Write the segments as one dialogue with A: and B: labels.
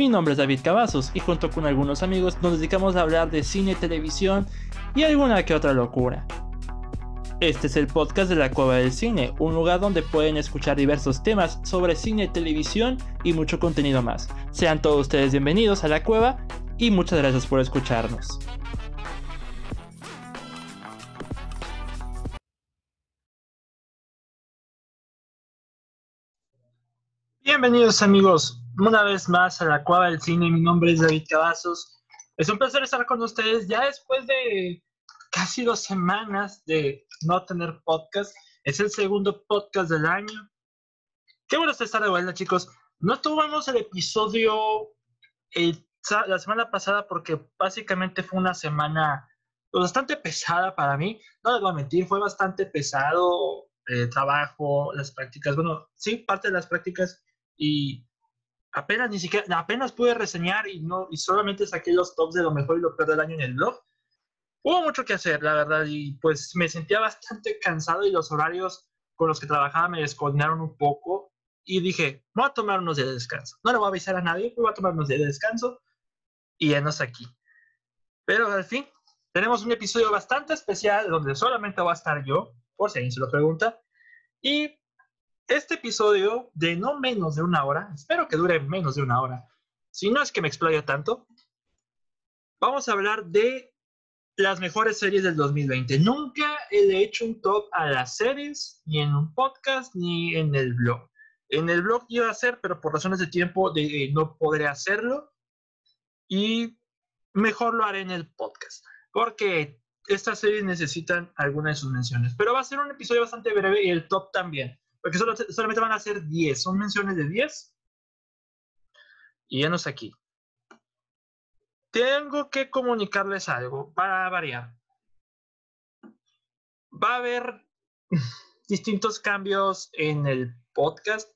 A: Mi nombre es David Cavazos y junto con algunos amigos nos dedicamos a hablar de cine, televisión y alguna que otra locura. Este es el podcast de la Cueva del Cine, un lugar donde pueden escuchar diversos temas sobre cine, televisión y mucho contenido más. Sean todos ustedes bienvenidos a la cueva y muchas gracias por escucharnos. Bienvenidos amigos, una vez más a la Cueva del Cine. Mi nombre es David Cavazos. Es un placer estar con ustedes ya después de casi dos semanas de no tener podcast. Es el segundo podcast del año. Qué bueno estar de vuelta, chicos. No tuvimos el episodio la semana pasada porque básicamente fue una semana pues, bastante pesada para mí. No les voy a mentir, fue bastante pesado el trabajo, las prácticas. Bueno, sí, parte de las prácticas y apenas ni siquiera, apenas pude reseñar y no y solamente saqué los tops de lo mejor y lo peor del año en el blog. Hubo mucho que hacer, la verdad, y pues me sentía bastante cansado y los horarios con los que trabajaba me descoordinaron un poco y dije, voy a tomar unos días de descanso. No le voy a avisar a nadie, voy a tomar unos días de descanso y enos aquí. Pero al fin, tenemos un episodio bastante especial donde solamente va a estar yo, por si alguien se lo pregunta. Y este episodio de no menos de una hora, espero que dure menos de una hora, si no es que me explaya tanto, vamos a hablar de las mejores series del 2020. Nunca he hecho un top a las series, ni en un podcast, ni en el blog. En el blog iba a hacer, pero por razones de tiempo de, eh, no podré hacerlo. Y mejor lo haré en el podcast, porque estas series necesitan alguna de sus menciones. Pero va a ser un episodio bastante breve y el top también. Porque solo, solamente van a ser 10. Son menciones de 10. Y ya aquí. Tengo que comunicarles algo para variar. Va a haber distintos cambios en el podcast.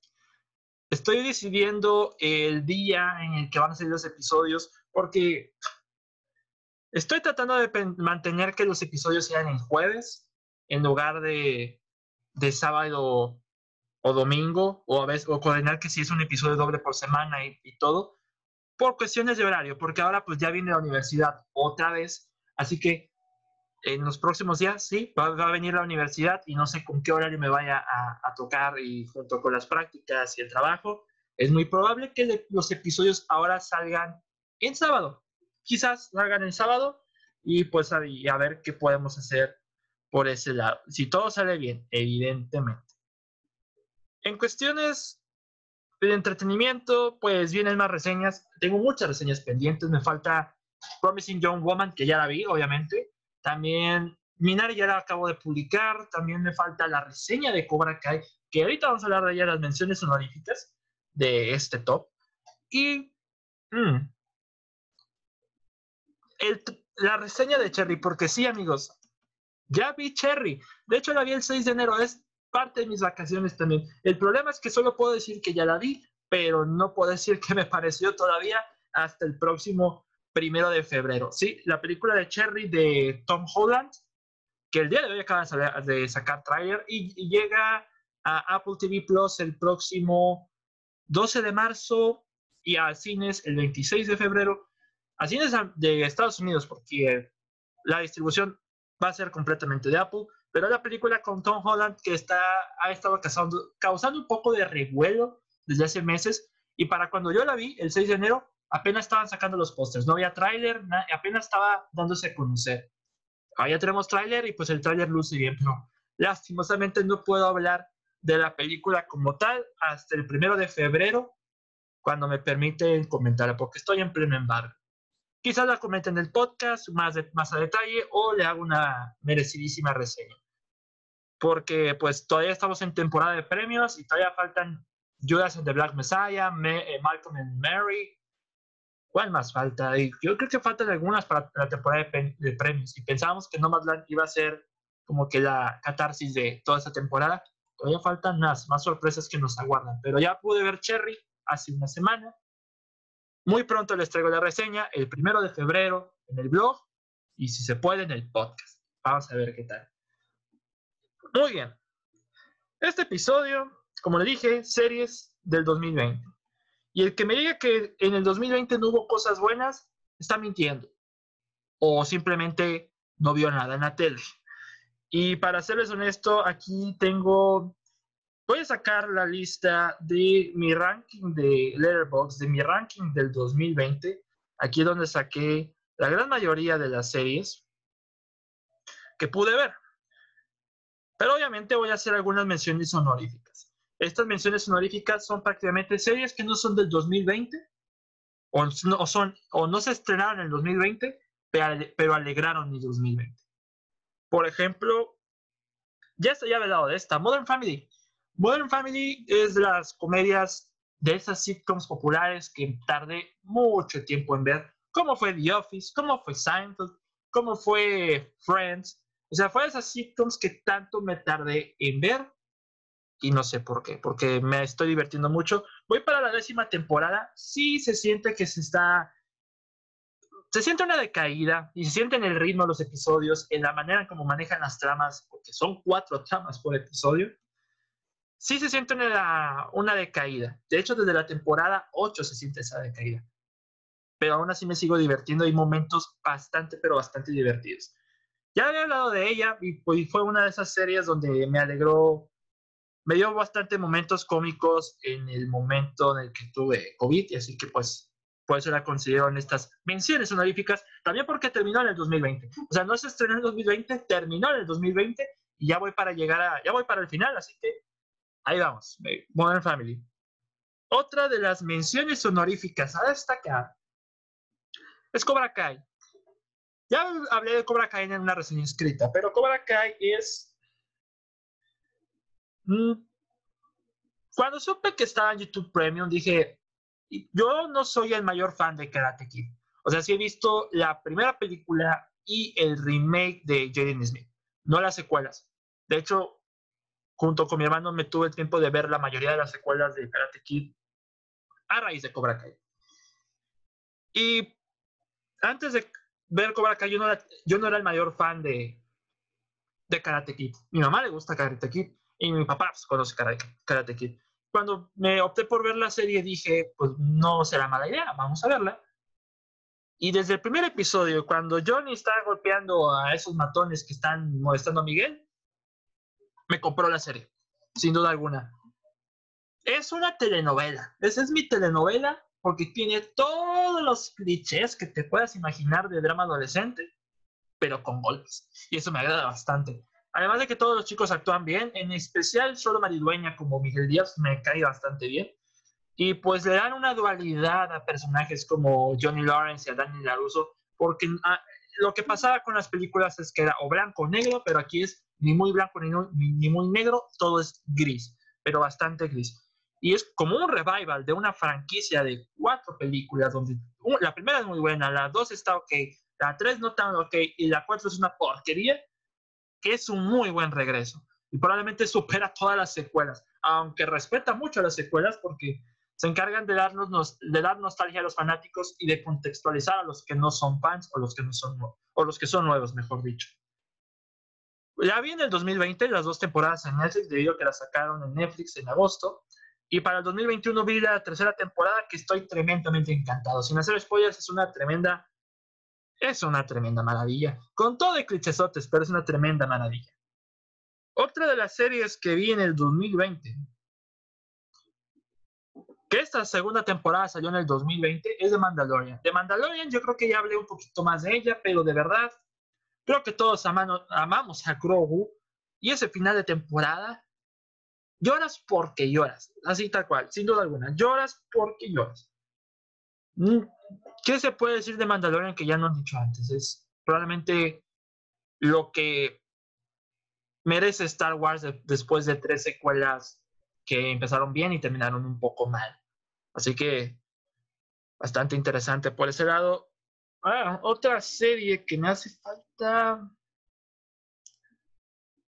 A: Estoy decidiendo el día en el que van a salir los episodios porque estoy tratando de mantener que los episodios sean en jueves en lugar de, de sábado o domingo, o a veces, o coordinar que si es un episodio doble por semana y, todo, por cuestiones de horario, porque ahora pues ya viene la universidad otra vez, así que en los próximos días sí, va, a venir la universidad y no sé con qué horario me vaya a, tocar y junto con las prácticas y el trabajo, es muy probable que los episodios ahora salgan en sábado. Quizás salgan en sábado y pues a ver qué podemos hacer por ese lado. Si todo sale bien, evidentemente. En cuestiones de entretenimiento, pues vienen más reseñas. Tengo muchas reseñas pendientes. Me falta Promising Young Woman, que ya la vi, obviamente. También Minari ya la acabo de publicar. También me falta la reseña de Cobra Kai, que ahorita vamos a hablar de ella, las menciones honoríficas de este top. Y mm, la reseña de Cherry, porque sí, amigos, ya vi Cherry. De hecho, la vi el 6 de enero. Es parte de mis vacaciones también. El problema es que solo puedo decir que ya la vi, pero no puedo decir que me pareció todavía hasta el próximo primero de febrero. Sí, la película de Cherry de Tom Holland, que el día de hoy acaba de sacar trailer y, llega a Apple TV Plus el próximo 12 de marzo y a cines el 26 de febrero. A cines de Estados Unidos, porque la distribución va a ser completamente de Apple pero la película con Tom Holland que está, ha estado causando, causando un poco de revuelo desde hace meses. Y para cuando yo la vi, el 6 de enero, apenas estaban sacando los pósters. No había tráiler, apenas estaba dándose a conocer. Ahora ya tenemos tráiler y pues el tráiler luce bien, pero lastimosamente no puedo hablar de la película como tal hasta el primero de febrero, cuando me permiten comentarla, porque estoy en pleno embargo. Quizás la comenten en el podcast más, más a detalle o le hago una merecidísima reseña porque pues todavía estamos en temporada de premios y todavía faltan Judas and the Black Messiah, eh, Malcolm and Mary. ¿Cuál más falta? Yo creo que faltan algunas para la temporada de, premios. Y pensábamos que Nomadland iba a ser como que la catarsis de toda esta temporada. Todavía faltan más, más sorpresas que nos aguardan. Pero ya pude ver Cherry hace una semana. Muy pronto les traigo la reseña, el primero de febrero en el blog y si se puede en el podcast. Vamos a ver qué tal. Muy bien. Este episodio, como le dije, series del 2020. Y el que me diga que en el 2020 no hubo cosas buenas, está mintiendo. O simplemente no vio nada en la tele. Y para serles honesto, aquí tengo, voy a sacar la lista de mi ranking de Letterboxd, de mi ranking del 2020. Aquí es donde saqué la gran mayoría de las series que pude ver. Pero obviamente voy a hacer algunas menciones honoríficas. Estas menciones honoríficas son prácticamente series que no son del 2020 o no, son, o no se estrenaron en el 2020, pero, alegraron mi 2020. Por ejemplo, ya había hablado de esta, Modern Family. Modern Family es de las comedias de esas sitcoms populares que tardé mucho tiempo en ver, como fue The Office, como fue Seinfeld, como fue Friends. O sea, fue de esas sitcoms que tanto me tardé en ver y no sé por qué, porque me estoy divirtiendo mucho. Voy para la décima temporada, sí se siente que se está, se siente una decaída y se siente en el ritmo de los episodios, en la manera en cómo manejan las tramas, porque son cuatro tramas por episodio. Sí se siente una, una decaída. De hecho, desde la temporada 8 se siente esa decaída. Pero aún así me sigo divirtiendo. Hay momentos bastante, pero bastante divertidos. Ya había hablado de ella y pues, fue una de esas series donde me alegró me dio bastante momentos cómicos en el momento en el que tuve COVID, y así que pues por eso la considero en estas menciones honoríficas, también porque terminó en el 2020. O sea, no se estrenó en el 2020, terminó en el 2020 y ya voy para llegar a, ya voy para el final, así que ahí vamos, Modern Family. Otra de las menciones honoríficas a destacar es Cobra Kai. Ya hablé de Cobra Kai en una reseña escrita, pero Cobra Kai es Mm, cuando supe que estaba en YouTube Premium, dije, yo no soy el mayor fan de Karate Kid. O sea, sí he visto la primera película y el remake de Jaden Smith, no las secuelas. De hecho, junto con mi hermano me tuve el tiempo de ver la mayoría de las secuelas de Karate Kid a raíz de Cobra Kai. Y antes de ver Cobra Kai, yo no era, yo no era el mayor fan de, de Karate Kid. Mi mamá le gusta Karate Kid y mi papá pues, conoce Karate, Kid. Cuando me opté por ver la serie dije, pues no será mala idea, vamos a verla. Y desde el primer episodio, cuando Johnny está golpeando a esos matones que están molestando a Miguel, me compró la serie, sin duda alguna. Es una telenovela, esa es mi telenovela porque tiene todos los clichés que te puedas imaginar de drama adolescente, pero con golpes. Y eso me agrada bastante. Además de que todos los chicos actúan bien, en especial solo Maridueña como Miguel Díaz me cae bastante bien. Y pues le dan una dualidad a personajes como Johnny Lawrence y a Danny LaRusso, porque ah, lo que pasaba con las películas es que era o blanco o negro, pero aquí es ni muy blanco ni, ni muy negro, todo es gris, pero bastante gris. Y es como un revival de una franquicia de cuatro películas, donde la primera es muy buena, la dos está ok, la tres no tan ok y la cuatro es una porquería que es un muy buen regreso y probablemente supera todas las secuelas, aunque respeta mucho las secuelas porque se encargan de darnos de dar nostalgia a los fanáticos y de contextualizar a los que no son fans o los que no son o los que son nuevos, mejor dicho. Ya vi en el 2020 las dos temporadas en Netflix debido a que las sacaron en Netflix en agosto y para el 2021 vi la tercera temporada que estoy tremendamente encantado. Sin hacer spoilers, es una tremenda es una tremenda maravilla. Con todo de clichesotes, pero es una tremenda maravilla. Otra de las series que vi en el 2020, que esta segunda temporada salió en el 2020, es de Mandalorian. De Mandalorian yo creo que ya hablé un poquito más de ella, pero de verdad, creo que todos amamos a Grogu. Y ese final de temporada, lloras porque lloras. Así tal cual, sin duda alguna. Lloras porque lloras. Mm, ¿Qué se puede decir de Mandalorian que ya no han dicho antes? Es probablemente lo que merece Star Wars después de tres secuelas que empezaron bien y terminaron un poco mal. Así que bastante interesante por ese lado. Ah, otra serie que me hace falta.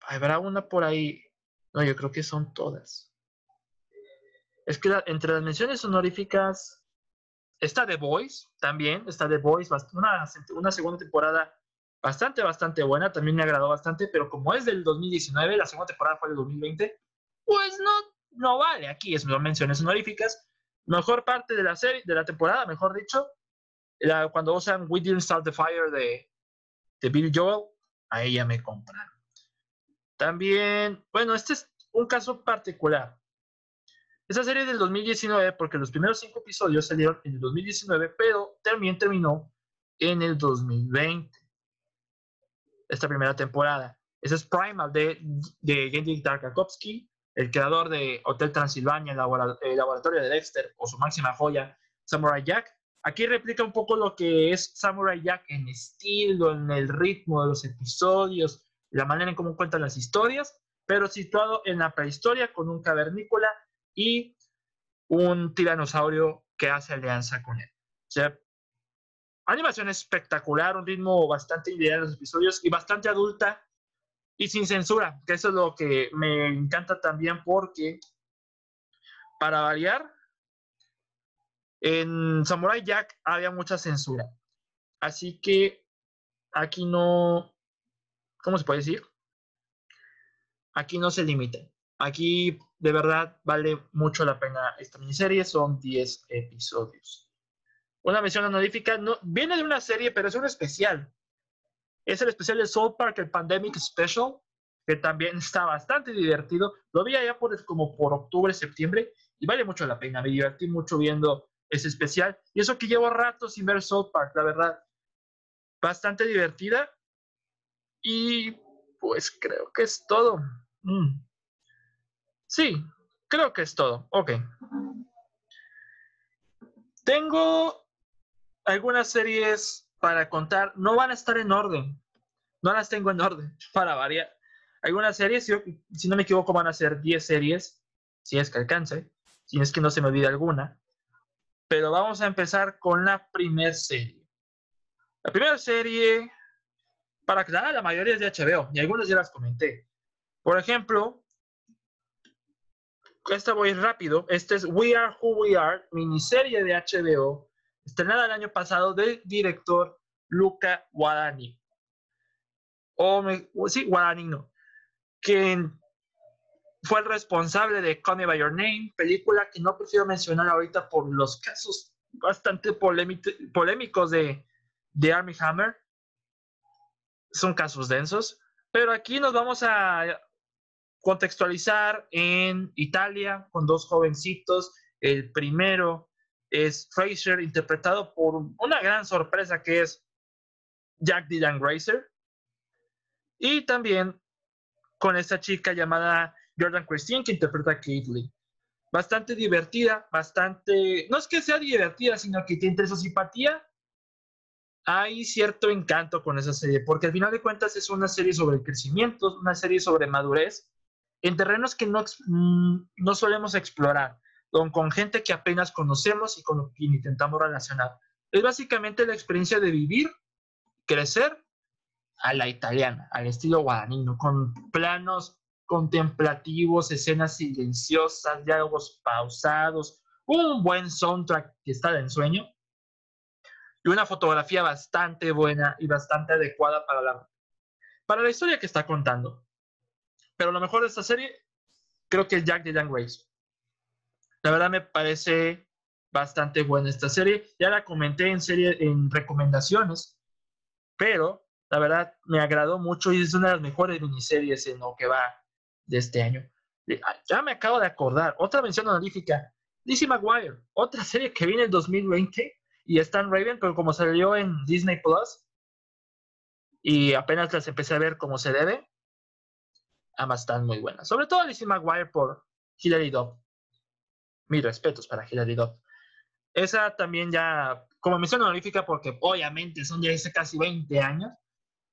A: Habrá una por ahí. No, yo creo que son todas. Es que entre las menciones honoríficas Está The Voice también, está The Voice, una, segunda temporada bastante, bastante buena, también me agradó bastante, pero como es del 2019, la segunda temporada fue del 2020, pues no, no vale, aquí es menciones honoríficas. Mejor parte de la serie, de la temporada, mejor dicho, cuando usan We Didn't Start the Fire de, de Billy Joel, a ella me compran. También, bueno, este es un caso particular. Esa serie es del 2019 porque los primeros cinco episodios salieron en el 2019, pero también terminó en el 2020. Esta primera temporada. Ese es Primal de, de Gendy Tarkovsky, el creador de Hotel Transilvania, el, laboratorio de Dexter, o su máxima joya, Samurai Jack. Aquí replica un poco lo que es Samurai Jack en estilo, en el ritmo de los episodios, la manera en cómo cuentan las historias, pero situado en la prehistoria con un cavernícola y un tiranosaurio que hace alianza con él. O sea, animación espectacular, un ritmo bastante ideal en los episodios y bastante adulta y sin censura, que eso es lo que me encanta también porque, para variar, en Samurai Jack había mucha censura. Así que aquí no, ¿cómo se puede decir? Aquí no se limita. Aquí de verdad vale mucho la pena esta miniserie, son 10 episodios. Una mención honorífica, no, viene de una serie, pero es un especial. Es el especial de Soul Park, el Pandemic Special, que también está bastante divertido. Lo vi allá por, como por octubre, septiembre, y vale mucho la pena. Me divertí mucho viendo ese especial. Y eso que llevo rato sin ver Soul Park, la verdad. Bastante divertida. Y pues creo que es todo. Mm. Sí, creo que es todo. Ok. Tengo algunas series para contar, no van a estar en orden. No las tengo en orden, para variar. Algunas series, si, no me equivoco, van a ser 10 series, si es que alcance, si es que no se me olvide alguna. Pero vamos a empezar con la primera serie. La primera serie, para aclarar, la mayoría es de HBO, y algunas ya las comenté. Por ejemplo, esta voy rápido. Este es We Are Who We Are, miniserie de HBO, estrenada el año pasado del director Luca Guadagnino. O, sí, Guadagnino, quien fue el responsable de Call Me By Your Name, película que no prefiero mencionar ahorita por los casos bastante polémicos de, de Army Hammer. Son casos densos. Pero aquí nos vamos a contextualizar en Italia con dos jovencitos. El primero es Fraser, interpretado por una gran sorpresa que es Jack Dylan Grazer. Y también con esta chica llamada Jordan Christine que interpreta a Lee. Bastante divertida, bastante... No es que sea divertida, sino que entre su simpatía hay cierto encanto con esa serie, porque al final de cuentas es una serie sobre crecimiento, una serie sobre madurez, en terrenos que no, mm, no solemos explorar, con, gente que apenas conocemos y con quien intentamos relacionar. Es básicamente la experiencia de vivir, crecer a la italiana, al estilo guadagnino, con planos contemplativos, escenas silenciosas, diálogos pausados, un buen soundtrack que está de ensueño y una fotografía bastante buena y bastante adecuada para la, para la historia que está contando. Pero lo mejor de esta serie, creo que es Jack de Young Grace. La verdad me parece bastante buena esta serie. Ya la comenté en serie en recomendaciones, pero la verdad me agradó mucho y es una de las mejores miniseries en lo que va de este año. Ah, ya me acabo de acordar, otra mención honorífica, Lizzie McGuire, otra serie que viene en 2020 y está en Raven, pero como salió en Disney Plus y apenas las empecé a ver como se debe, ambas están muy buenas. Sobre todo Lizzie McGuire por Hilary Duff. Mis respetos para Hilary Duff. Esa también ya, como mención honorífica, porque obviamente son ya hace casi 20 años,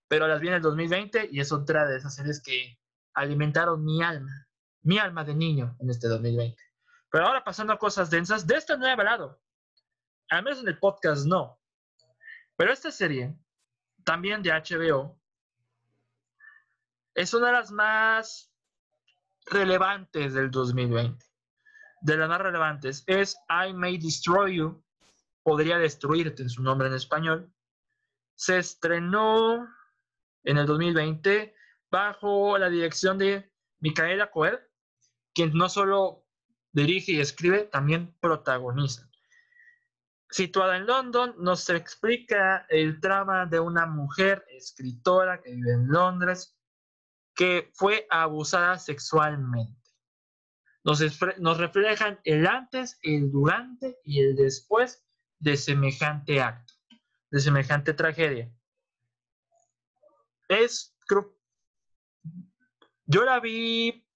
A: pero las viene el 2020 y es otra de esas series que alimentaron mi alma, mi alma de niño en este 2020. Pero ahora pasando a cosas densas, de esta no he hablado. Al menos en el podcast no. Pero esta serie, también de HBO, es una de las más relevantes del 2020. De las más relevantes es I May Destroy You, podría destruirte en su nombre en español. Se estrenó en el 2020 bajo la dirección de Micaela Coel, quien no solo dirige y escribe, también protagoniza. Situada en London, nos explica el trama de una mujer escritora que vive en Londres que fue abusada sexualmente. Nos, reflejan el antes, el durante y el después de semejante acto, de semejante tragedia. Es, creo, yo la vi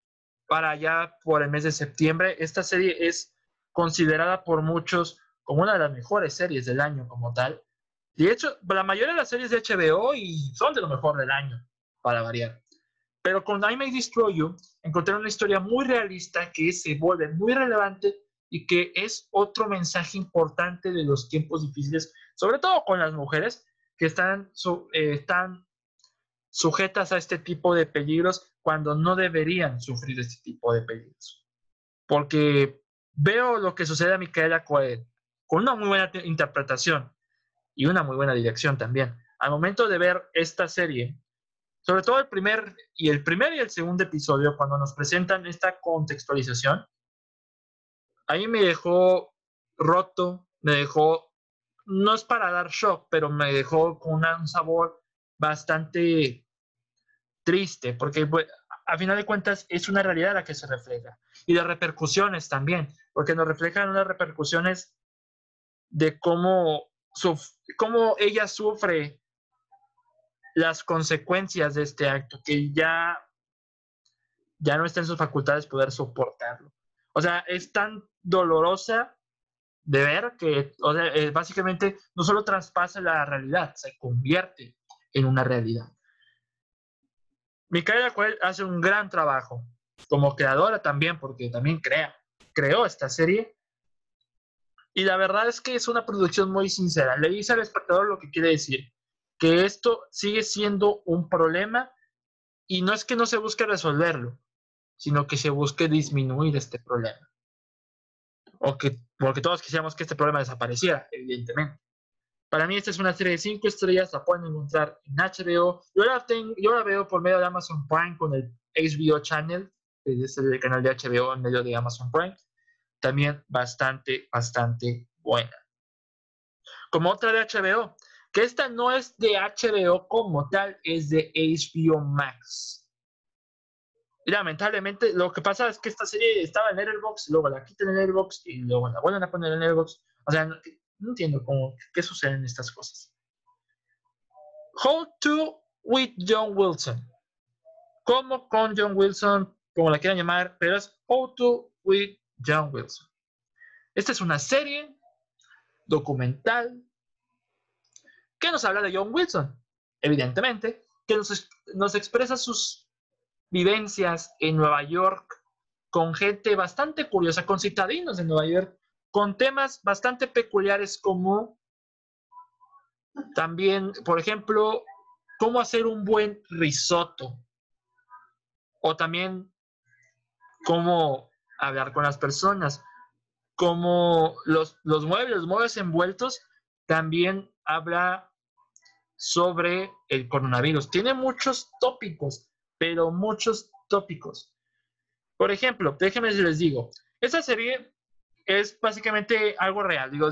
A: para allá por el mes de septiembre. Esta serie es considerada por muchos como una de las mejores series del año como tal. De hecho, la mayoría de las series de HBO y son de lo mejor del año, para variar. Pero con I May Destroy You encontré una historia muy realista que se vuelve muy relevante y que es otro mensaje importante de los tiempos difíciles, sobre todo con las mujeres que están, eh, están sujetas a este tipo de peligros cuando no deberían sufrir este tipo de peligros. Porque veo lo que sucede a Micaela Coel con una muy buena interpretación y una muy buena dirección también. Al momento de ver esta serie, sobre todo el primer y el primer y el segundo episodio, cuando nos presentan esta contextualización, ahí me dejó roto, me dejó, no es para dar shock, pero me dejó con un sabor bastante triste, porque a final de cuentas es una realidad la que se refleja. Y de repercusiones también, porque nos reflejan unas repercusiones de cómo, cómo ella sufre las consecuencias de este acto, que ya, ya no está en sus facultades poder soportarlo. O sea, es tan dolorosa de ver que, o sea, eh, básicamente no solo traspasa la realidad, se convierte en una realidad. Micaela Coel hace un gran trabajo como creadora también, porque también crea, creó esta serie y la verdad es que es una producción muy sincera. Le dice al espectador lo que quiere decir, que esto sigue siendo un problema y no es que no se busque resolverlo, sino que se busque disminuir este problema. O que, porque todos quisiéramos que este problema desapareciera, evidentemente. Para mí esta es una serie de cinco estrellas, la pueden encontrar en HBO. Yo la, tengo, yo la veo por medio de Amazon Prime con el HBO Channel, que es el canal de HBO en medio de Amazon Prime también bastante, bastante buena. Como otra de HBO, que esta no es de HBO como tal, es de HBO Max. Y lamentablemente, lo que pasa es que esta serie estaba en Airbox, luego la quitan en Airbox y luego la vuelven a poner en Airbox. O sea, no, entiendo cómo, qué suceden estas cosas. How to with John Wilson. Como con John Wilson, como la quieran llamar, pero es How to with John Wilson. Esta es una serie documental que nos habla de John Wilson, evidentemente, que nos, nos expresa sus vivencias en Nueva York con gente bastante curiosa, con citadinos de Nueva York, con temas bastante peculiares como también, por ejemplo, cómo hacer un buen risotto o también cómo hablar con las personas. Como los, los muebles, los muebles envueltos, también habla sobre el coronavirus. Tiene muchos tópicos, pero muchos tópicos. Por ejemplo, déjenme les digo, esta serie es básicamente algo real. Digo,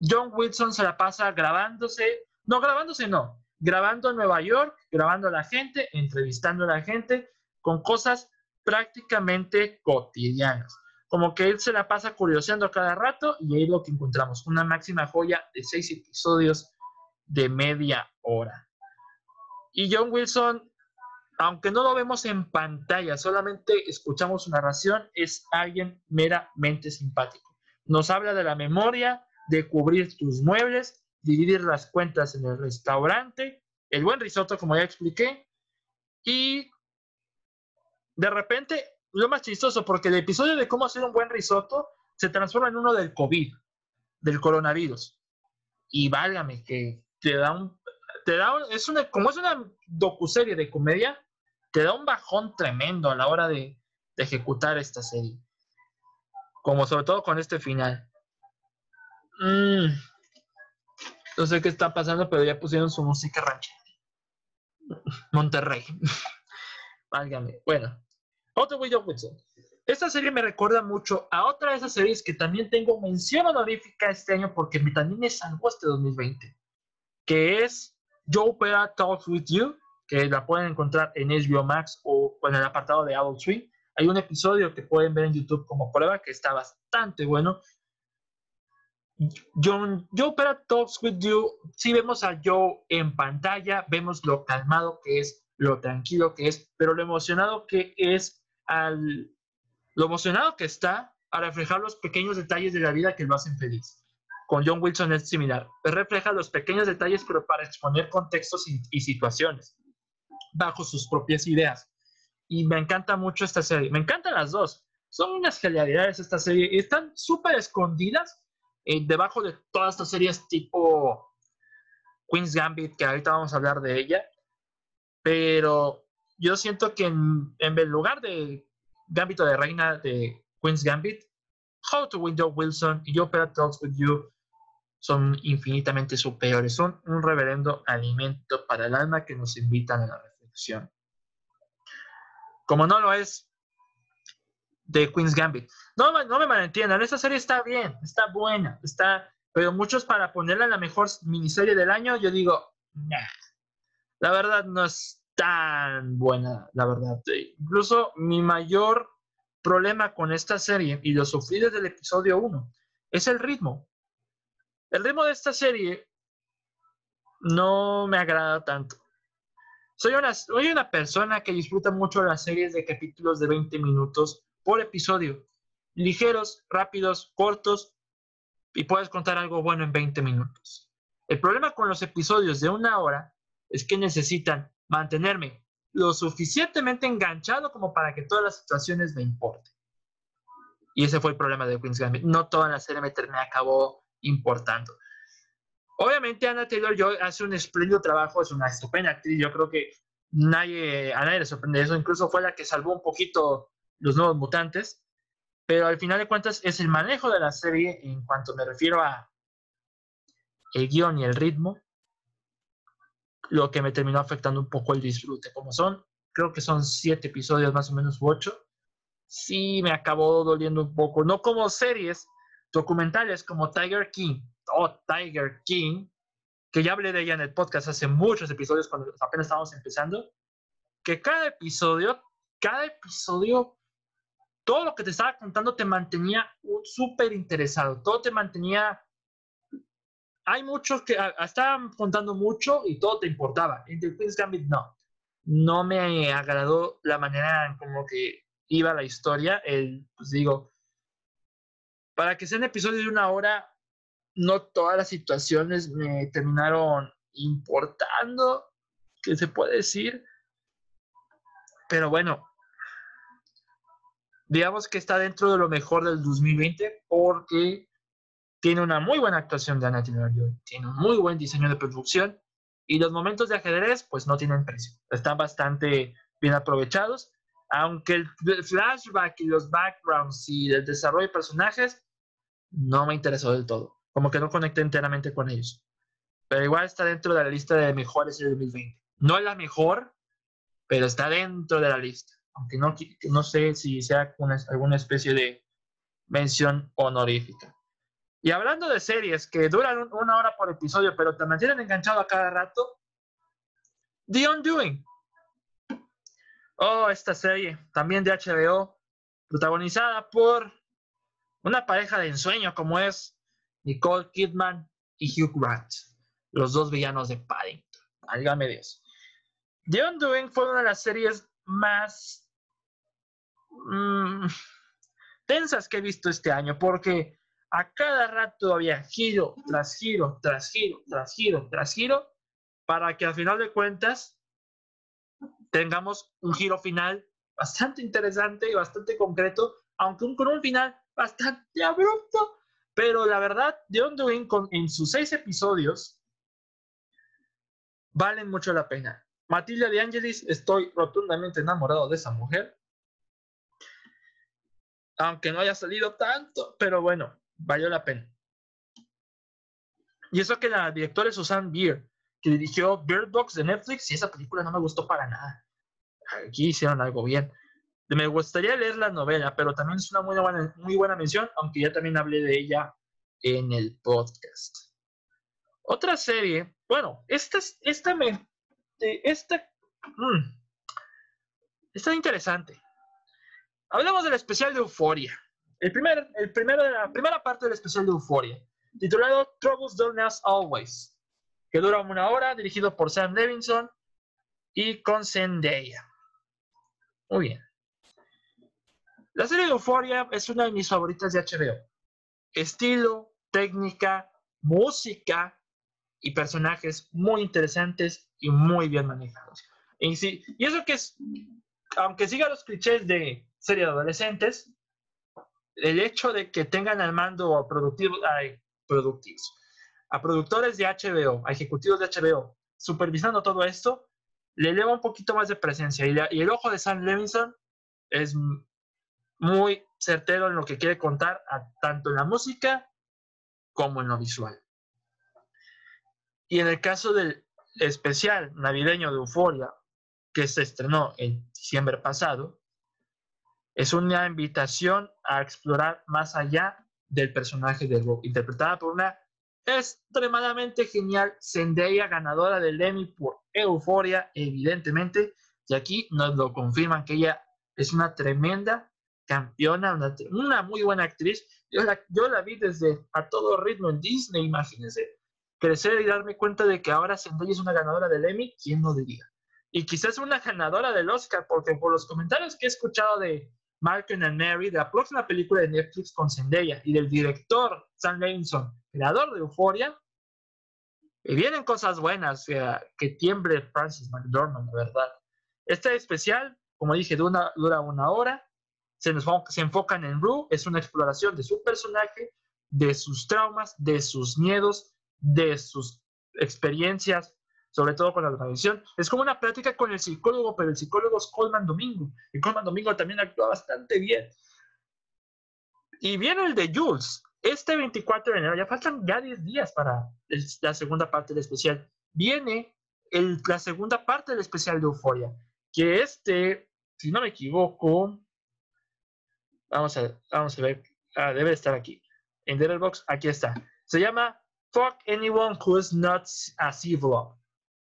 A: John Wilson se la pasa grabándose, no grabándose, no, grabando en Nueva York, grabando a la gente, entrevistando a la gente con cosas prácticamente cotidianas. Como que él se la pasa curioseando cada rato y ahí lo que encontramos, una máxima joya de seis episodios de media hora. Y John Wilson, aunque no lo vemos en pantalla, solamente escuchamos su narración, es alguien meramente simpático. Nos habla de la memoria, de cubrir tus muebles, dividir las cuentas en el restaurante, el buen risotto, como ya expliqué, y de repente, lo más chistoso, porque el episodio de cómo hacer un buen risotto se transforma en uno del COVID, del coronavirus. Y válgame, que te da un. Te da es una, como es una docuserie de comedia, te da un bajón tremendo a la hora de, ejecutar esta serie. Como sobre todo con este final. Mm. no sé qué está pasando, pero ya pusieron su música ranchera. Monterrey. Válgame. Bueno, otro John Wilson. Esta serie me recuerda mucho a otra de esas series que también tengo mención honorífica este año porque también me salvó este 2020, que es Joe Pera Talks With You, que la pueden encontrar en HBO Max o en el apartado de Adult Swim. Hay un episodio que pueden ver en YouTube como prueba que está bastante bueno. Joe, Joe Pera Talks With You, si vemos a Joe en pantalla, vemos lo calmado que es, lo tranquilo que es, pero lo emocionado que es al lo emocionado que está a reflejar los pequeños detalles de la vida que lo hacen feliz. Con John Wilson es similar. Refleja los pequeños detalles, pero para exponer contextos y, situaciones bajo sus propias ideas. Y me encanta mucho esta serie. Me encantan las dos. Son unas genialidades esta serie. Están súper escondidas eh, debajo de todas estas series tipo Queen's Gambit, que ahorita vamos a hablar de ella. Pero yo siento que en, en lugar de Gambito de Reina de Queen's Gambit, How to Win Joe Wilson y Opera Talks With You son infinitamente superiores. Son un reverendo alimento para el alma que nos invitan a la reflexión. Como no lo es de Queen's Gambit. No, no me malentiendan, esta serie está bien, está buena, está, pero muchos para ponerla en la mejor miniserie del año, yo digo, nah, la verdad no es tan buena, la verdad. Incluso mi mayor problema con esta serie, y lo sufrí desde el episodio 1, es el ritmo. El ritmo de esta serie no me agrada tanto. Soy una, soy una persona que disfruta mucho las series de capítulos de 20 minutos por episodio. Ligeros, rápidos, cortos, y puedes contar algo bueno en 20 minutos. El problema con los episodios de una hora es que necesitan mantenerme lo suficientemente enganchado como para que todas las situaciones me importen. Y ese fue el problema de Queen's Gambit. No toda la serie me, acabó importando. Obviamente Anna Taylor-Joy hace un espléndido trabajo, es una estupenda actriz. Yo creo que nadie, a nadie le sorprende eso. Incluso fue la que salvó un poquito los nuevos mutantes. Pero al final de cuentas es el manejo de la serie en cuanto me refiero a el guion y el ritmo lo que me terminó afectando un poco el disfrute. Como son, creo que son siete episodios más o menos ocho, sí me acabó doliendo un poco. No como series documentales como Tiger King o Tiger King, que ya hablé de ella en el podcast hace muchos episodios cuando apenas estábamos empezando, que cada episodio, cada episodio, todo lo que te estaba contando te mantenía súper interesado, todo te mantenía hay muchos que estaban contando mucho y todo te importaba. En The Queen's Gambit no. No me agradó la manera como que iba la historia. El, pues digo, para que sean episodios de una hora, no todas las situaciones me terminaron importando, que se puede decir. Pero bueno, digamos que está dentro de lo mejor del 2020 porque tiene una muy buena actuación de Anna Taylor-Joy, tiene un muy buen diseño de producción y los momentos de ajedrez pues no tienen precio. Están bastante bien aprovechados, aunque el flashback y los backgrounds y el desarrollo de personajes no me interesó del todo. Como que no conecté enteramente con ellos. Pero igual está dentro de la lista de mejores del 2020. No es la mejor, pero está dentro de la lista. Aunque no, no sé si sea alguna especie de mención honorífica. Y hablando de series que duran una hora por episodio, pero te mantienen enganchado a cada rato, The Undoing. Oh, esta serie, también de HBO, protagonizada por una pareja de ensueño como es Nicole Kidman y Hugh Grant, los dos villanos de Paddington. Álgame Dios. The Undoing fue una de las series más mm, tensas que he visto este año, porque a cada rato había giro tras giro, tras giro, tras giro, tras giro, para que al final de cuentas tengamos un giro final bastante interesante y bastante concreto, aunque con un final bastante abrupto, pero la verdad, The Undoing en sus seis episodios valen mucho la pena. Matilda de Angelis, estoy rotundamente enamorado de esa mujer. Aunque no haya salido tanto, pero bueno, valió la pena. Y eso que la directora es Susan Beer, que dirigió Bird Box de Netflix, y esa película no me gustó para nada. Aquí hicieron algo bien. Me gustaría leer la novela, pero también es una muy buena, muy buena mención, aunque ya también hablé de ella en el podcast. Otra serie, bueno, esta, esta, me, esta, mm, está interesante. Hablamos del especial de Euforia. El, primer, el primero de la primera parte del especial de Euforia, titulado Troubles Don't Last Always, que dura una hora, dirigido por Sam Levinson y con Zendaya. Muy bien. La serie de Euphoria es una de mis favoritas de HBO. Estilo, técnica, música y personajes muy interesantes y muy bien manejados. Y, sí, y eso que es, aunque siga los clichés de serie de adolescentes, el hecho de que tengan al mando a productivos, productivos, a productores de HBO, a ejecutivos de HBO, supervisando todo esto, le eleva un poquito más de presencia. Y el ojo de Sam Levinson es muy certero en lo que quiere contar, tanto en la música como en lo visual. Y en el caso del especial navideño de Euforia, que se estrenó en diciembre pasado, es una invitación a explorar más allá del personaje de Rock, interpretada por una extremadamente genial Zendaya, ganadora del Emmy por Euforia, evidentemente, y aquí nos lo confirman que ella es una tremenda campeona, una, muy buena actriz. Yo la, yo la vi desde a todo ritmo en Disney, imagínense. Crecer y darme cuenta de que ahora Zendaya es una ganadora del Emmy, ¿quién no diría? Y quizás una ganadora del Oscar, porque por los comentarios que he escuchado de Malcolm and Mary, de la próxima película de Netflix con Zendaya y del director Sam Levinson, creador de Euphoria, y vienen cosas buenas, que tiemble Francis McDormand, de verdad. Este especial, como dije, dura, dura una hora, se, nos, se enfocan en Rue, es una exploración de su personaje, de sus traumas, de sus miedos, de sus experiencias, sobre todo con la tradición. Es como una plática con el psicólogo, pero el psicólogo es Colman Domingo, y Colman Domingo también actúa bastante bien. Y viene el de Jules, este 24 de enero, ya faltan ya 10 días para la segunda parte del especial. Viene el, la segunda parte del especial de Euforia, que este, si no me equivoco, Vamos a, vamos a ver. Ah, debe estar aquí. En Letterboxd, aquí está. Se llama Fuck Anyone Who's Not a Civil.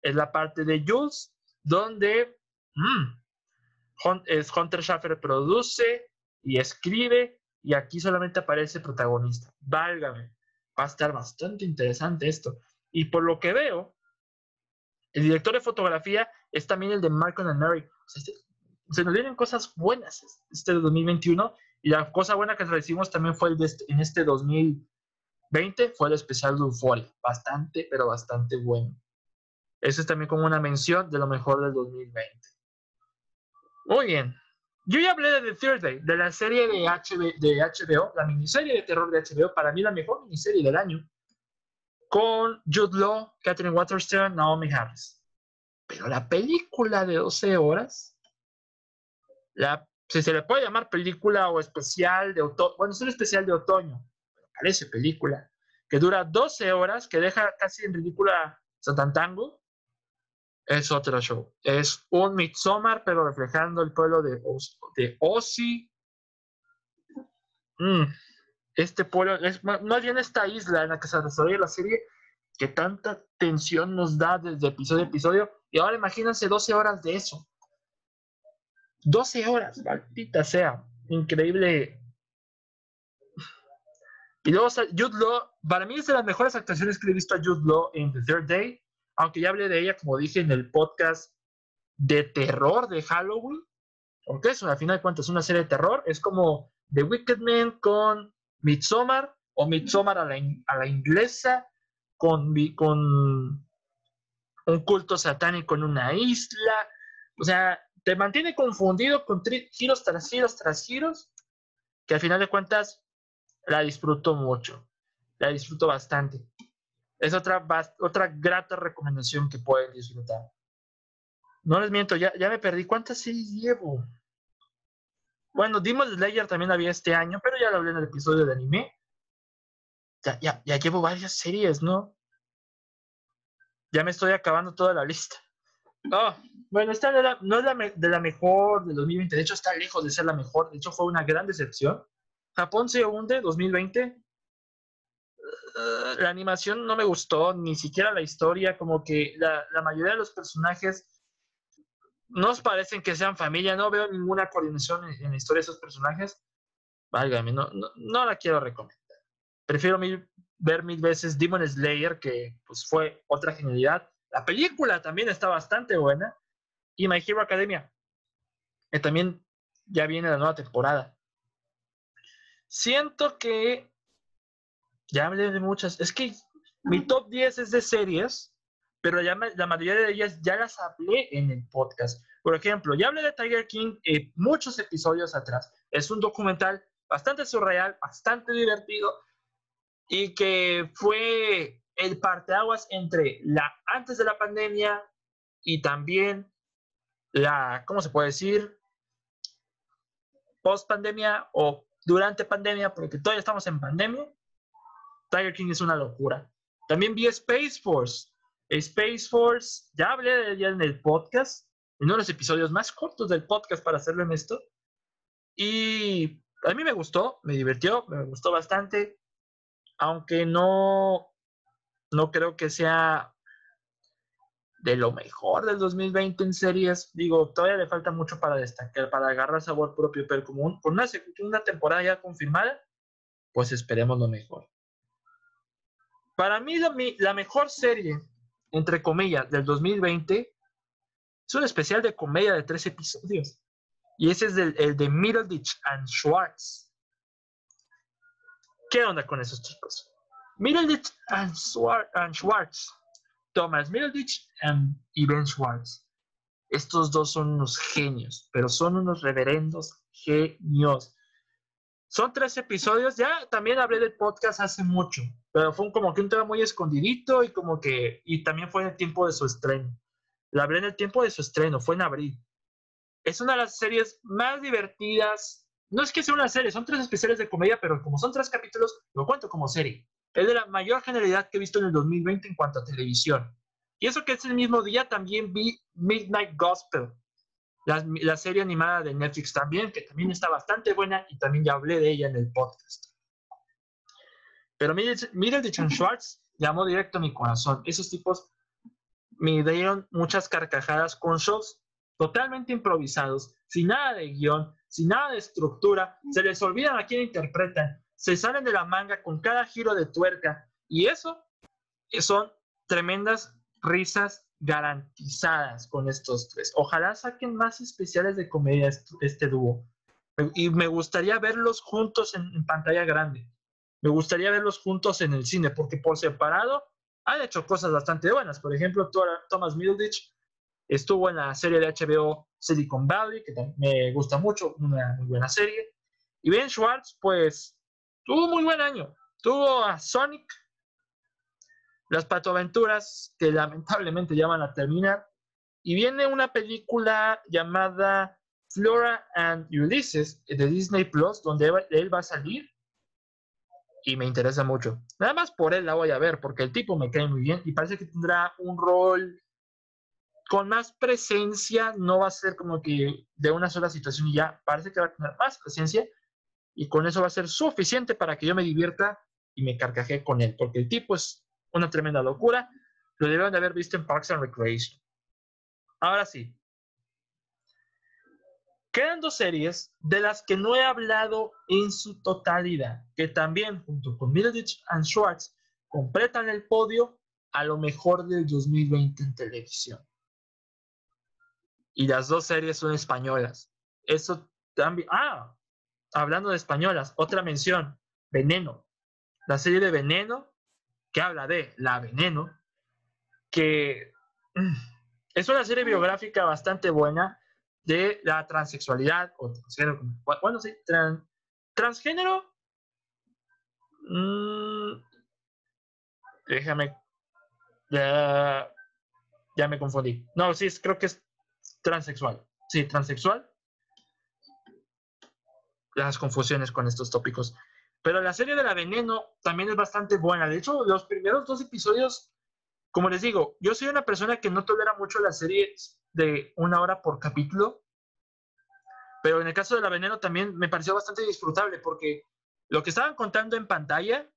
A: Es la parte de Jules, donde mm, Hunter Schaffer produce y escribe, y aquí solamente aparece protagonista. Válgame. Va a estar bastante interesante esto. Y por lo que veo, el director de fotografía es también el de Malcolm and Mary. Este, se nos vienen cosas buenas este 2021 y la cosa buena que recibimos también fue el de este, en este 2020, fue el especial de Euphoria. Bastante, pero bastante bueno. Eso es también como una mención de lo mejor del 2020. Muy bien. Yo ya hablé de The Third Day, de la serie de, HBO, la miniserie de terror de HBO, para mí la mejor miniserie del año, con Jude Law, Catherine Waterston, Naomi Harris. Pero la película de 12 horas, la si se le puede llamar película o especial de otoño, bueno, es un especial de otoño, pero parece película, que dura 12 horas, que deja casi en ridícula Satantango, es otro show. Es un Midsommar, pero reflejando el pueblo de, de Ozzy. Mm, este pueblo, es más bien esta isla en la que se desarrolla la serie, que tanta tensión nos da desde episodio a episodio. Y ahora imagínense 12 horas de eso. 12 horas, maldita sea. Increíble. Y luego Jude Law, para mí es de las mejores actuaciones que he visto a Jude Law en The Third Day, aunque ya hablé de ella, como dije en el podcast de terror de Halloween, aunque es, a final de cuentas, una serie de terror, es como The Wicked Man con Midsommar, o Midsommar a la, a la inglesa, con, con un culto satánico en una isla, o sea, te mantiene confundido con giros tras giros tras giros, que al final de cuentas la disfruto mucho, la disfruto bastante. Es otra, otra grata recomendación que pueden disfrutar. No les miento, ya, ya me perdí. ¿Cuántas series llevo? Bueno, Demon Slayer también había este año, pero ya lo hablé en el episodio de anime. Ya, ya, ya llevo varias series, ¿no? Ya me estoy acabando toda la lista. Oh, bueno, esta no es la, de la mejor del 2020, de hecho está lejos de ser la mejor, de hecho fue una gran decepción. Japón se hunde 2020. La animación no me gustó, ni siquiera la historia, como que la, la mayoría de los personajes nos parecen que sean familia, no veo ninguna coordinación en, la historia de esos personajes. Válgame, no, no, la quiero recomendar. Prefiero ver mil veces Demon Slayer, que pues fue otra genialidad. La película también está bastante buena. Y My Hero Academia, que también ya viene la nueva temporada. Siento que ya hablé de muchas. Es que mi top 10 es de series pero ya la mayoría de ellas ya las hablé en el podcast. Por ejemplo, ya hablé de Tiger King en muchos episodios atrás. Es un documental bastante surreal, bastante divertido y que fue el parteaguas entre la antes de la pandemia y también la, ¿cómo se puede decir? Post pandemia o durante pandemia, porque todavía estamos en pandemia. Tiger King es una locura. También vi Space Force, Space Force, ya hablé de ella en el podcast, en uno de los episodios más cortos del podcast, para hacerlo en esto. Y a mí me gustó, me divirtió, me gustó bastante, aunque no, no creo que sea de lo mejor del 2020 en series. Digo, todavía le falta mucho para destacar, para agarrar sabor propio, pero como por una, una temporada ya confirmada, pues esperemos lo mejor. Para mí, la mejor serie entre comillas, del 2020, es un especial de comedia de tres episodios. Y ese es el de Middleditch and Schwartz. ¿Qué onda con esos chicos? Middleditch and, Schwartz. Thomas Middleditch y Ben Schwartz. Estos dos son unos genios, pero son unos reverendos genios. Son tres episodios, ya también hablé del podcast hace mucho, pero fue como que un tema muy escondidito y como que, y también fue en el tiempo de su estreno. La hablé en el tiempo de su estreno, fue en abril. Es una de las series más divertidas. No es que sea una serie, son tres especiales de comedia, pero como son tres capítulos, lo cuento como serie. Es de la mayor generalidad que he visto en el 2020 en cuanto a televisión. Y eso que es el mismo día, también vi Midnight Gospel, la, serie animada de Netflix también, que también está bastante buena y también ya hablé de ella en el podcast. Pero Chan Schwartz llamó directo a mi corazón. Esos tipos me dieron muchas carcajadas con shows totalmente improvisados, sin nada de guion, sin nada de estructura, se les olvidan a quién interpretan, se salen de la manga con cada giro de tuerca y eso son tremendas risas garantizadas con estos tres. Ojalá saquen más especiales de comedia este dúo. Y me gustaría verlos juntos en, pantalla grande. Me gustaría verlos juntos en el cine, porque por separado han hecho cosas bastante buenas. Por ejemplo, Thomas Middleditch estuvo en la serie de HBO Silicon Valley, que me gusta mucho, una muy buena serie. Y Ben Schwartz, pues, tuvo muy buen año. Tuvo a Sonic, las patoaventuras que lamentablemente ya van a terminar. Y viene una película llamada Flora and Ulysses de Disney Plus, donde él va a salir. Y me interesa mucho. Nada más por él la voy a ver, porque el tipo me cae muy bien y parece que tendrá un rol con más presencia. No va a ser como que de una sola situación y ya. Parece que va a tener más presencia. Y con eso va a ser suficiente para que yo me divierta y me carcajee con él, porque el tipo es una tremenda locura. Lo debieron de haber visto en Parks and Recreation. Ahora sí. Quedan dos series de las que no he hablado en su totalidad, que también, junto con Middleditch and Schwartz, completan el podio a lo mejor del 2020 en televisión. Y las dos series son españolas. Eso también. Ah, hablando de españolas, otra mención: Veneno. La serie de Veneno que habla de La Veneno, que mm, es una serie biográfica bastante buena de la transexualidad o transgénero. Bueno, sí, transgénero. Mm, déjame. Ya me confundí. No, sí, creo que es transexual. Sí, transexual. Las confusiones con estos tópicos. Pero la serie de la Veneno también es bastante buena. De hecho, los primeros dos episodios como les digo, yo soy una persona que no tolera mucho las series de una hora por capítulo, pero en el caso de La Veneno también me pareció bastante disfrutable porque lo que estaban contando en pantalla,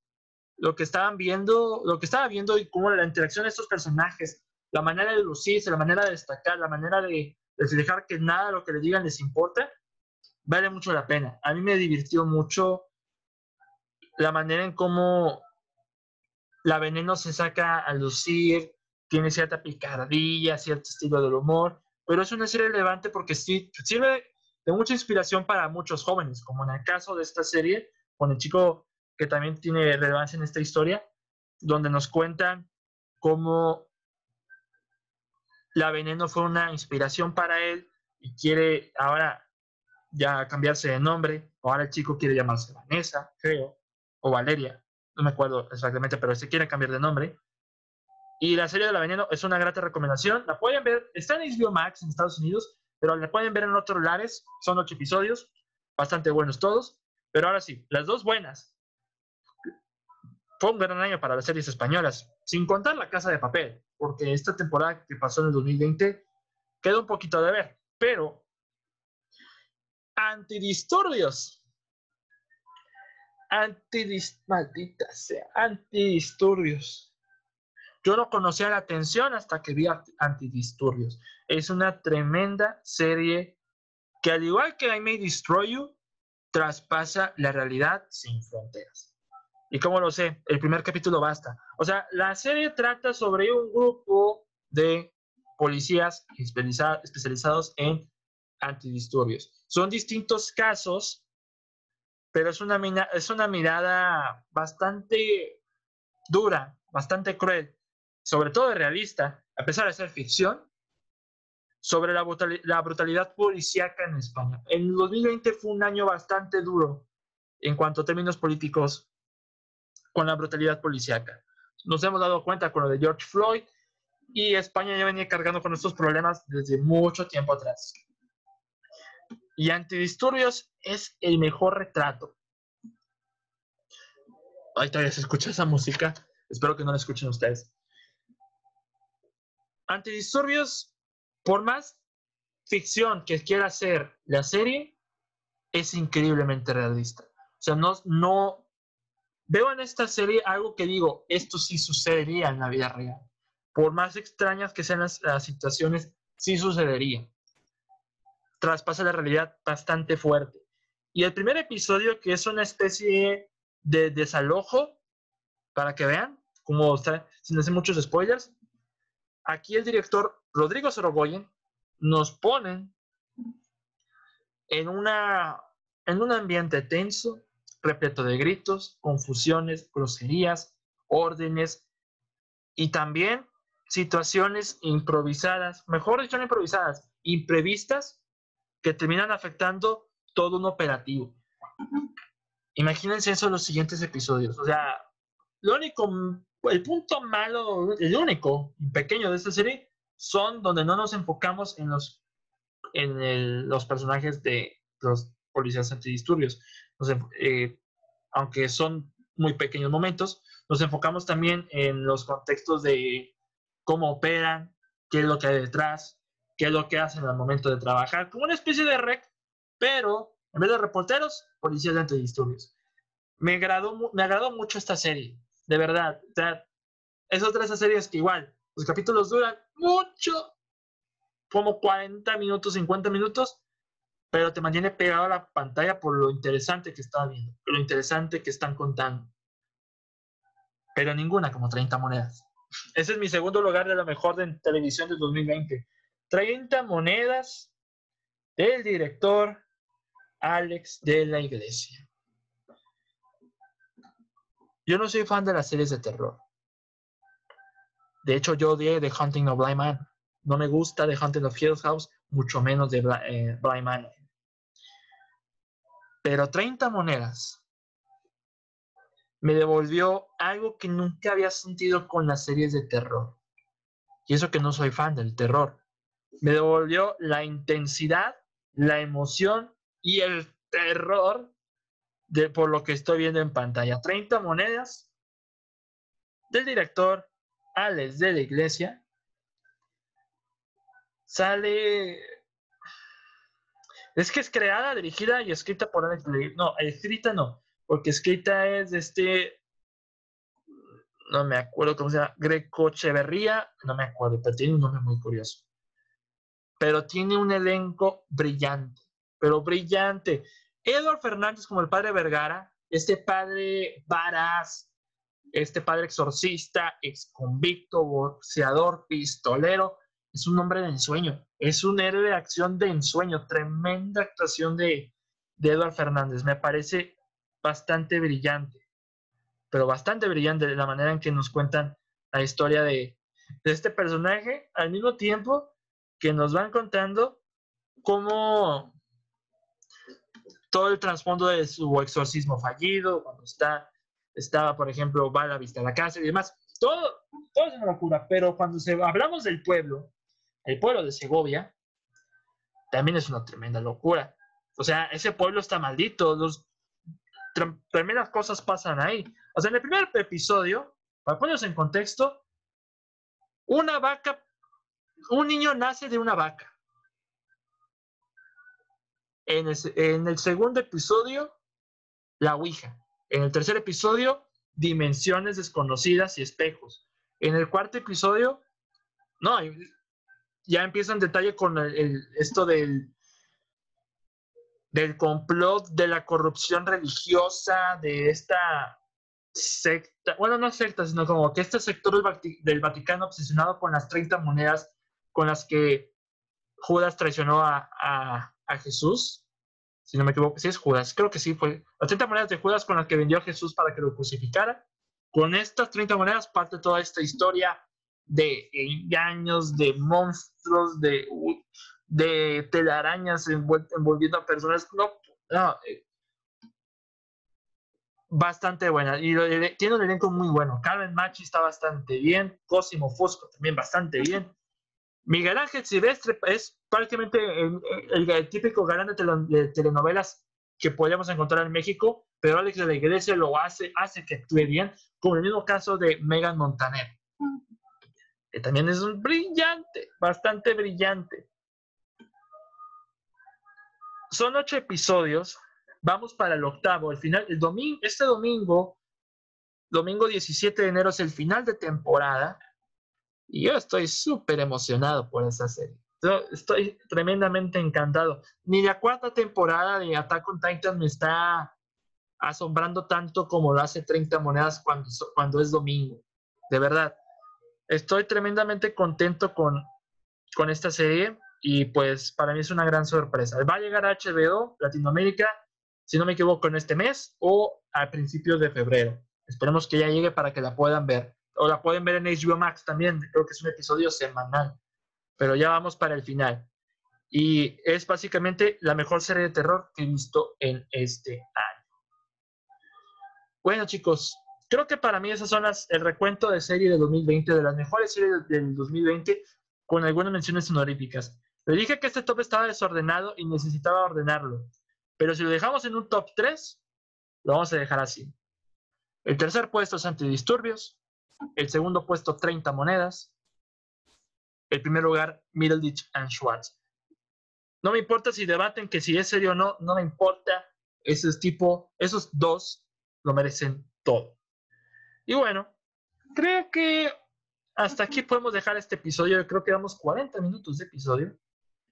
A: lo que estaban viendo, lo que estaba viendo y cómo la interacción de estos personajes, la manera de lucirse, la manera de destacar, la manera de, dejar que nada de lo que le digan les importa, vale mucho la pena. A mí me divirtió mucho la manera en cómo la veneno se saca a lucir, tiene cierta picardía, cierto estilo del humor, pero es una serie relevante porque sí, sirve de mucha inspiración para muchos jóvenes, como en el caso de esta serie, con el chico que también tiene relevancia en esta historia, donde nos cuentan cómo la veneno fue una inspiración para él y quiere ahora ya cambiarse de nombre, ahora el chico quiere llamarse Vanessa, creo, o Valeria, no me acuerdo exactamente, pero se quiere cambiar de nombre. Y la serie de La Veneno es una grata recomendación. La pueden ver, está en HBO Max en Estados Unidos, pero la pueden ver en otros lugares. Son ocho episodios, bastante buenos todos. Pero ahora sí, las dos buenas. Fue un gran año para las series españolas, sin contar La Casa de Papel, porque esta temporada que pasó en el 2020 quedó un poquito de ver. Pero Antidisturbios antidis, maldita antidisturbios. Yo no conocía la atención hasta que vi Antidisturbios. Es una tremenda serie que al igual que I May Destroy You, traspasa la realidad sin fronteras. ¿Y cómo lo sé? El primer capítulo basta. O sea, la serie trata sobre un grupo de policías especializados en antidisturbios. Son distintos casos pero es una, es una mirada bastante dura, bastante cruel, sobre todo realista, a pesar de ser ficción, sobre la, la brutalidad policíaca en España. El 2020 fue un año bastante duro en cuanto a términos políticos con la brutalidad policíaca. Nos hemos dado cuenta con lo de George Floyd y España ya venía cargando con estos problemas desde mucho tiempo atrás. Y Antidisturbios es el mejor retrato. Ay, todavía se escucha esa música. Espero que no la escuchen ustedes. Antidisturbios, por más ficción que quiera hacer la serie, es increíblemente realista. O sea, no, no veo en esta serie algo que digo, esto sí sucedería en la vida real. Por más extrañas que sean las situaciones, sí sucedería traspasa la realidad bastante fuerte. Y el primer episodio, que es una especie de desalojo, para que vean, como está, sin hacer muchos spoilers, aquí el director Rodrigo Sorogoyen nos pone en, una, en un ambiente tenso, repleto de gritos, confusiones, groserías, órdenes y también situaciones improvisadas, mejor dicho, no improvisadas, imprevistas que terminan afectando todo un operativo. Imagínense eso en los siguientes episodios. O sea, lo único, el punto malo, el único pequeño de esta serie son donde no nos enfocamos en los, en los personajes de los policías antidisturbios. Eh, aunque son muy pequeños momentos, nos enfocamos también en los contextos de cómo operan, qué es lo que hay detrás, qué es lo que hacen al momento de trabajar, como una especie de rec, pero en vez de reporteros, policías de antidisturbios. Me agradó, me agradó mucho esta serie, de verdad. O sea, es otra de esas series que igual, los capítulos duran mucho, como 40 minutos, 50 minutos, pero te mantiene pegado a la pantalla por lo interesante que está viendo, por lo interesante que están contando. Pero ninguna como 30 monedas. Ese es mi segundo lugar de lo mejor de televisión de 2020. 30 monedas del director Alex de la Iglesia. Yo no soy fan de las series de terror. De hecho, yo odié The Hunting of Blind Man. No me gusta The Hunting of Hill House, mucho menos de eh, Blind Man. Pero 30 monedas me devolvió algo que nunca había sentido con las series de terror. Y eso que no soy fan del terror me devolvió la intensidad, la emoción y el terror de por lo que estoy viendo en pantalla. 30 monedas del director Alex de la Iglesia, sale. Es que es creada, dirigida y escrita por Alex. No, escrita no, porque escrita es de este. No me acuerdo cómo se llama, Greco Echeverría, no me acuerdo, pero tiene un nombre muy curioso. Pero tiene un elenco brillante, pero brillante. Edward Fernández como el padre Vergara, este padre varaz, este padre exorcista, ex convicto, boxeador, pistolero, es un hombre de ensueño, es un héroe de acción de ensueño, tremenda actuación de, de Edward Fernández, me parece bastante brillante, pero bastante brillante la manera en que nos cuentan la historia de, de este personaje, al mismo tiempo que nos van contando cómo todo el trasfondo de su exorcismo fallido, cuando está, estaba, por ejemplo, va a la vista a la casa y demás. Todo, todo es una locura, pero cuando se, hablamos del pueblo, el pueblo de Segovia, también es una tremenda locura. O sea, ese pueblo está maldito, los, tremendas cosas pasan ahí. O sea, en el primer episodio, para ponernos en contexto, una vaca, un niño nace de una vaca. En el, segundo episodio, la Ouija. En el tercer episodio, dimensiones desconocidas y espejos. En el cuarto episodio, no, ya empieza en detalle con esto del, del complot, de la corrupción religiosa, de esta secta, bueno, no secta, sino como que este sector del Vaticano obsesionado con las 30 monedas con las que Judas traicionó a, a Jesús, si no me equivoco, si es Judas, creo que sí fue, las 30 monedas de Judas con las que vendió a Jesús para que lo crucificara. Con estas 30 monedas parte toda esta historia de engaños, de monstruos, de, de telarañas envolviendo a personas. No, no, eh, bastante buena. Y tiene un elenco muy bueno. Carmen Machi está bastante bien. Cosimo Fosco también bastante bien. Miguel Ángel Silvestre es prácticamente el, típico galán de, telenovelas que podríamos encontrar en México, pero Alex de la Iglesia lo hace, hace que actúe bien, como el mismo caso de Megan Montaner, que también es un brillante, bastante brillante. Son ocho episodios, vamos para el octavo, el final, el domingo, este domingo, domingo 17 de enero es el final de temporada, y yo estoy súper emocionado por esa serie. Yo estoy tremendamente encantado. Ni la cuarta temporada de Attack on Titan me está asombrando tanto como lo hace 30 monedas cuando, cuando es domingo. De verdad. Estoy tremendamente contento con, con esta serie y pues para mí es una gran sorpresa. Va a llegar a HBO Latinoamérica, si no me equivoco, en este mes o a principios de febrero. Esperemos que ya llegue para que la puedan ver o la pueden ver en HBO Max también, creo que es un episodio semanal, pero ya vamos para el final. Y es básicamente la mejor serie de terror que he visto en este año. Bueno, chicos, creo que para mí esas son las, el recuento de serie de 2020, de las mejores series del 2020, con algunas menciones honoríficas. Le dije que este top estaba desordenado y necesitaba ordenarlo, pero si lo dejamos en un top 3, lo vamos a dejar así. El tercer puesto es Antidisturbios, el segundo puesto, 30 monedas. El primer lugar, Middleditch and Schwartz. No me importa si debaten que si es serio o no, no me importa. Ese tipo, esos dos lo merecen todo. Y bueno, creo que hasta aquí podemos dejar este episodio. creo que damos 40 minutos de episodio.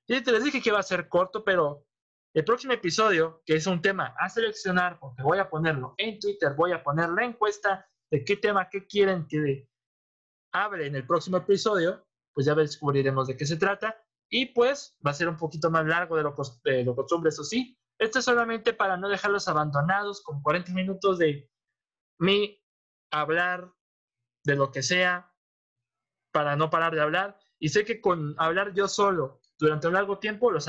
A: Y te les dije que iba a ser corto, pero el próximo episodio, que es un tema a seleccionar, porque voy a ponerlo en Twitter, voy a poner la encuesta de qué tema, qué quieren que hable en el próximo episodio, pues ya descubriremos de qué se trata. Y pues va a ser un poquito más largo de lo, de lo costumbre, eso sí. Esto es solamente para no dejarlos abandonados con 40 minutos de mí hablar de lo que sea, para no parar de hablar. Y sé que con hablar yo solo durante un largo tiempo los,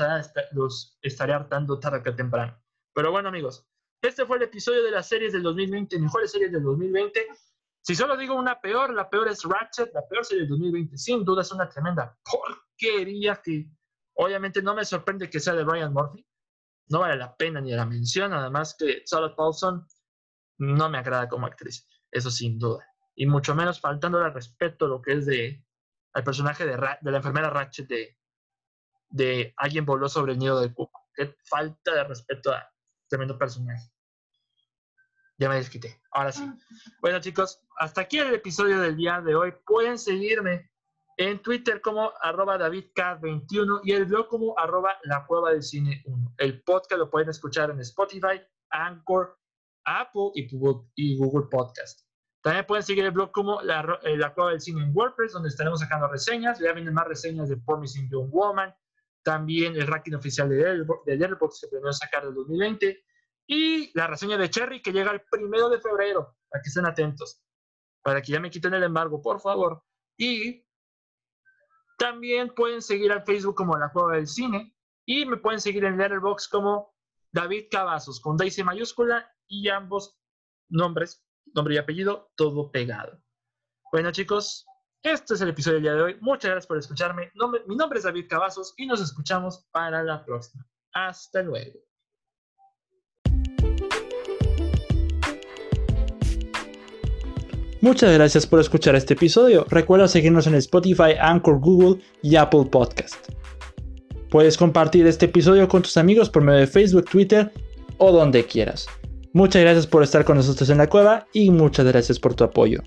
A: los estaré hartando tarde que temprano. Pero bueno, amigos, este fue el episodio de las series del 2020, mejores series del 2020. Si solo digo una peor, la peor es Ratchet, la peor serie del 2020. Sin duda es una tremenda porquería que obviamente no me sorprende que sea de Brian Murphy. No vale la pena ni la mención, además que Charlotte Paulson no me agrada como actriz, eso sin duda. y mucho menos faltando al respeto lo que es de al personaje de, de la enfermera Ratchet de, de alguien voló sobre el nido del cuco. Qué falta de respeto a tremendo personaje. Ya me desquité. Ahora sí. Bueno, chicos, hasta aquí el episodio del día de hoy. Pueden seguirme en Twitter como arroba DavidK21 y el blog como arroba la cueva del cine 1. El podcast lo pueden escuchar en Spotify, Anchor, Apple y Google, y Google Podcast. También pueden seguir el blog como la, eh, la cueva del cine en WordPress, donde estaremos sacando reseñas. Ya vienen más reseñas de Promising Young Woman, también el ranking oficial de Letterboxd que planeó sacar del 2020 y la reseña de Cherry que llega el primero de febrero, para que estén atentos, para que ya me quiten el embargo, por favor. Y también pueden seguir al Facebook como La Cueva del Cine y me pueden seguir en Letterboxd como David Cavazos, con Daisy mayúscula y ambos nombres, nombre y apellido, todo pegado. Bueno chicos, este es el episodio del día de hoy. Muchas gracias por escucharme. mi nombre es David Cavazos y nos escuchamos para la próxima. Hasta luego.
B: Muchas gracias por escuchar este episodio. Recuerda seguirnos en Spotify, Anchor, Google y Apple Podcast. Puedes compartir este episodio con tus amigos por medio de Facebook, Twitter o donde quieras. Muchas gracias por estar con nosotros en la cueva y muchas gracias por tu apoyo.